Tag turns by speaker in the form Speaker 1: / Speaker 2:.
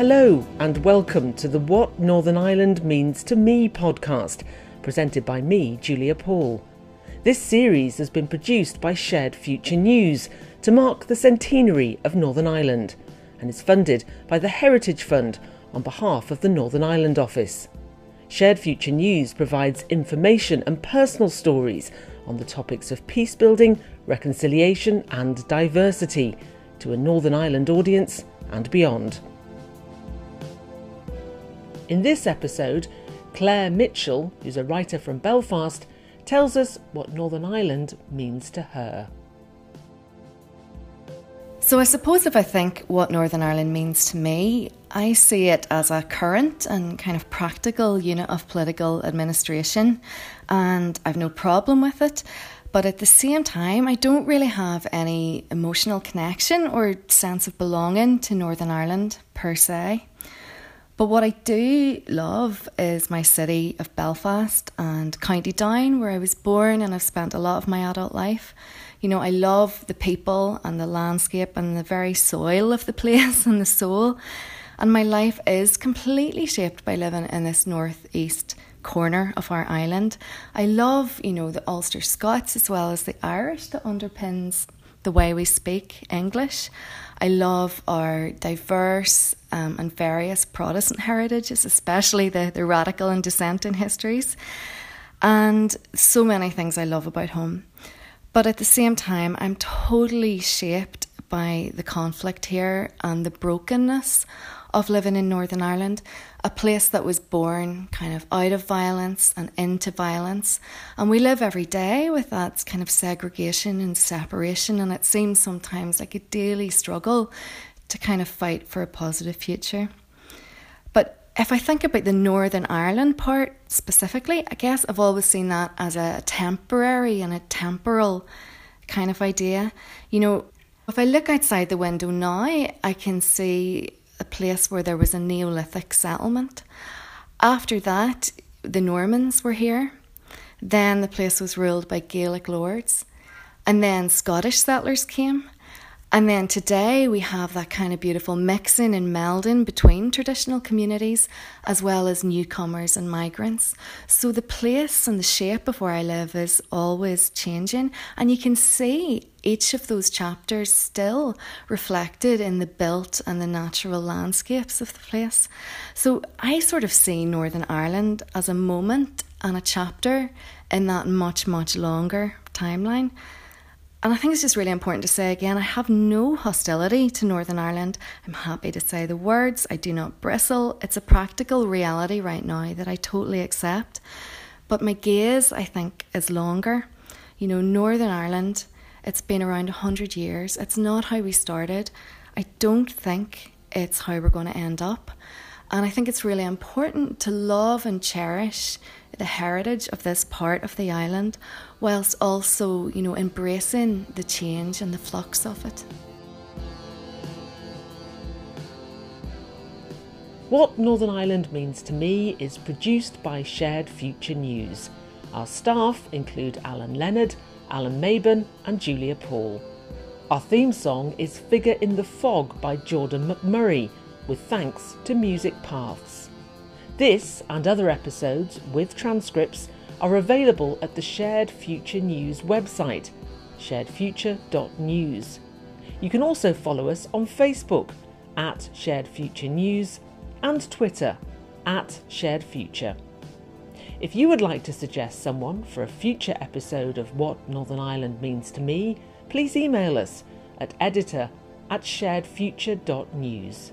Speaker 1: Hello, and welcome to the What Northern Ireland Means to Me podcast, presented by me, Julia Paul. This series has been produced by Shared Future News to mark the centenary of Northern Ireland and is funded by the Heritage Fund on behalf of the Northern Ireland Office. Shared Future News provides information and personal stories on the topics of peace building, reconciliation, and diversity to a Northern Ireland audience and beyond. In this episode, Claire Mitchell, who's a writer from Belfast, tells us what Northern Ireland means to her.
Speaker 2: So, I suppose if I think what Northern Ireland means to me, I see it as a current and kind of practical unit of political administration, and I've no problem with it. But at the same time, I don't really have any emotional connection or sense of belonging to Northern Ireland per se. But what I do love is my city of Belfast and County Down, where I was born and I've spent a lot of my adult life. You know, I love the people and the landscape and the very soil of the place and the soul. And my life is completely shaped by living in this northeast corner of our island. I love, you know, the Ulster Scots as well as the Irish that underpins the way we speak English. I love our diverse um, and various Protestant heritages, especially the, the radical and dissenting histories, and so many things I love about home. But at the same time, I'm totally shaped by the conflict here and the brokenness of living in Northern Ireland, a place that was born kind of out of violence and into violence. And we live every day with that kind of segregation and separation, and it seems sometimes like a daily struggle to kind of fight for a positive future. But if I think about the Northern Ireland part specifically, I guess I've always seen that as a temporary and a temporal kind of idea. You know, if I look outside the window now, I can see a place where there was a Neolithic settlement. After that, the Normans were here. Then the place was ruled by Gaelic lords. And then Scottish settlers came. And then today we have that kind of beautiful mixing and melding between traditional communities as well as newcomers and migrants. So the place and the shape of where I live is always changing, and you can see each of those chapters still reflected in the built and the natural landscapes of the place. So I sort of see Northern Ireland as a moment and a chapter in that much, much longer timeline. And I think it's just really important to say again I have no hostility to Northern Ireland. I'm happy to say the words, I do not bristle. It's a practical reality right now that I totally accept. But my gaze, I think, is longer. You know, Northern Ireland, it's been around 100 years. It's not how we started. I don't think it's how we're going to end up. And I think it's really important to love and cherish the heritage of this part of the island, whilst also, you know, embracing the change and the flux of it.
Speaker 1: What Northern Ireland means to me is produced by Shared Future News. Our staff include Alan Leonard, Alan Maben, and Julia Paul. Our theme song is Figure in the Fog by Jordan McMurray with thanks to Music Paths. This and other episodes with transcripts are available at the Shared Future News website, sharedfuture.news. You can also follow us on Facebook at Shared Future News and Twitter at Shared Future. If you would like to suggest someone for a future episode of What Northern Ireland Means to Me, please email us at editor at sharedfuture.news.